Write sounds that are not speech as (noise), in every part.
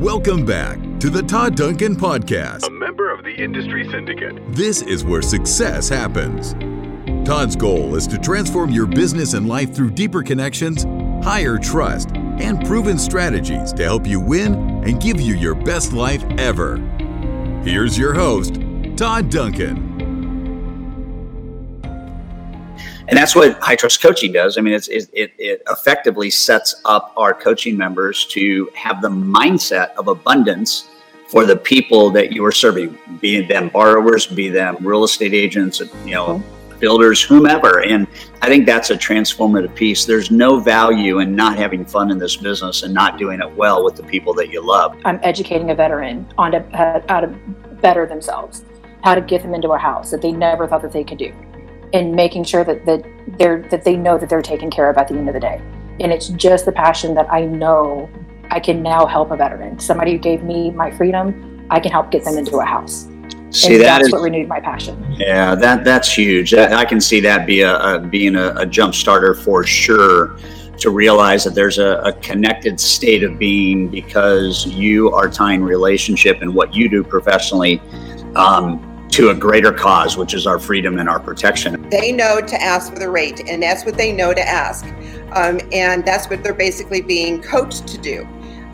Welcome back to the Todd Duncan Podcast, a member of the Industry Syndicate. This is where success happens. Todd's goal is to transform your business and life through deeper connections, higher trust, and proven strategies to help you win and give you your best life ever. Here's your host, Todd Duncan. And that's what high trust coaching does. I mean, it, it, it effectively sets up our coaching members to have the mindset of abundance for the people that you are serving, be them borrowers, be them real estate agents, you know, mm-hmm. builders, whomever. And I think that's a transformative piece. There's no value in not having fun in this business and not doing it well with the people that you love. I'm educating a veteran on to, how to better themselves, how to get them into a house that they never thought that they could do, and making sure that, that they're that they know that they're taken care of at the end of the day. And it's just the passion that I know I can now help a veteran. Somebody who gave me my freedom, I can help get them into a house. See, and that that's is, what renewed my passion. Yeah, that that's huge. I can see that be a, a being a, a, jump starter for sure. To realize that there's a, a, connected state of being because you are tying relationship and what you do professionally um, to a greater cause, which is our freedom and our protection. They know to ask for the rate, and that's what they know to ask, um, and that's what they're basically being coached to do.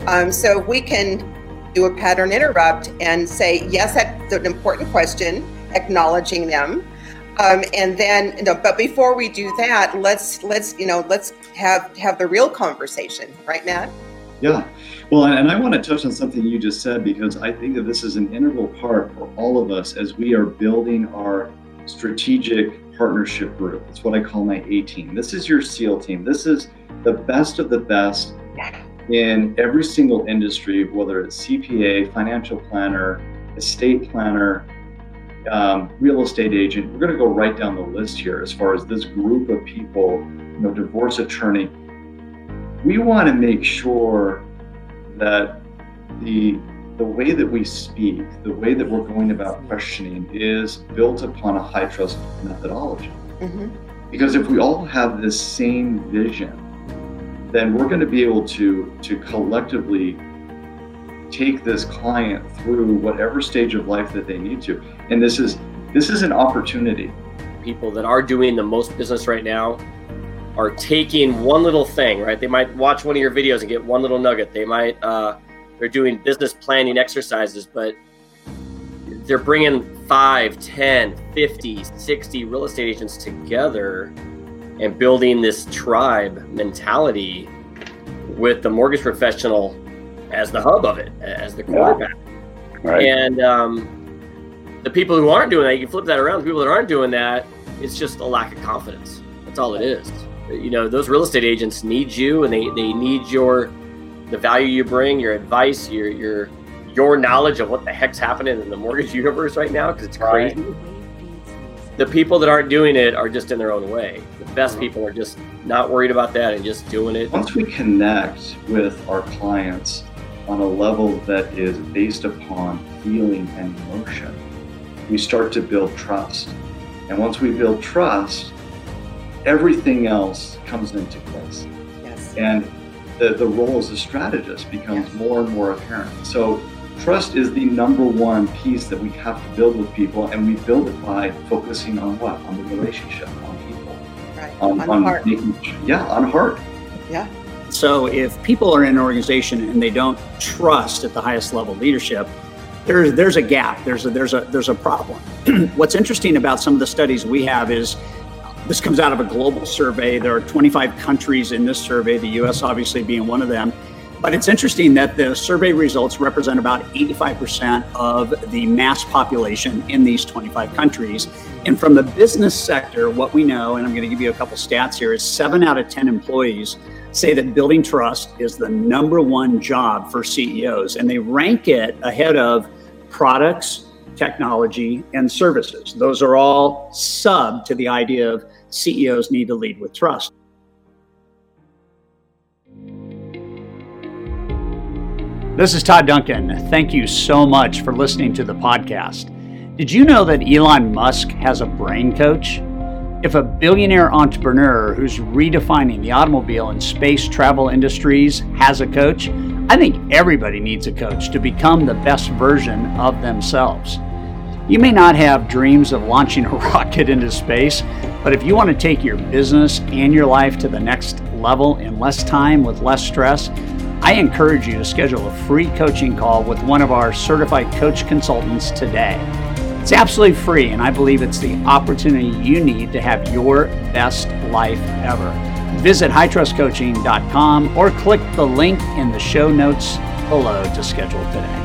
Um, so we can do a pattern interrupt and say, yes, that's an important question, acknowledging them. Um, and then, you know, but before we do that, let's let's you know let's have have the real conversation, right, Matt? Yeah, well, and I want to touch on something you just said because I think that this is an integral part for all of us as we are building our strategic partnership group. It's what I call my A team. This is your SEAL team. This is the best of the best in every single industry, whether it's CPA, financial planner, estate planner, um, real estate agent. We're going to go right down the list here as far as this group of people, you know, divorce attorney. We want to make sure that the the way that we speak, the way that we're going about questioning is built upon a high trust methodology. Mm-hmm. Because if we all have this same vision, then we're going to be able to to collectively take this client through whatever stage of life that they need to and this is this is an opportunity people that are doing the most business right now are taking one little thing right they might watch one of your videos and get one little nugget they might uh, they're doing business planning exercises but they're bringing 5 10 50 60 real estate agents together and building this tribe mentality with the mortgage professional as the hub of it, as the quarterback. Yeah. Right. And um, the people who aren't doing that, you can flip that around. The people that aren't doing that, it's just a lack of confidence. That's all it is. You know, those real estate agents need you, and they, they need your the value you bring, your advice, your your your knowledge of what the heck's happening in the mortgage (laughs) universe right now because it's crazy. Right the people that aren't doing it are just in their own way. The best people are just not worried about that and just doing it. Once we connect with our clients on a level that is based upon feeling and emotion, we start to build trust. And once we build trust, everything else comes into place. Yes. And the, the role as a strategist becomes yes. more and more apparent. So Trust is the number one piece that we have to build with people, and we build it by focusing on what? On the relationship, on people. Right. On, on, on heart. Making, yeah, on heart. Yeah. So if people are in an organization and they don't trust at the highest level leadership, there's there's a gap. There's a there's a there's a problem. (clears throat) What's interesting about some of the studies we have is this comes out of a global survey. There are 25 countries in this survey, the US obviously being one of them. But it's interesting that the survey results represent about 85% of the mass population in these 25 countries. And from the business sector, what we know, and I'm going to give you a couple stats here, is seven out of 10 employees say that building trust is the number one job for CEOs. And they rank it ahead of products, technology, and services. Those are all sub to the idea of CEOs need to lead with trust. This is Todd Duncan. Thank you so much for listening to the podcast. Did you know that Elon Musk has a brain coach? If a billionaire entrepreneur who's redefining the automobile and space travel industries has a coach, I think everybody needs a coach to become the best version of themselves. You may not have dreams of launching a (laughs) rocket into space, but if you want to take your business and your life to the next level in less time with less stress, I encourage you to schedule a free coaching call with one of our certified coach consultants today. It's absolutely free, and I believe it's the opportunity you need to have your best life ever. Visit hightrustcoaching.com or click the link in the show notes below to schedule today.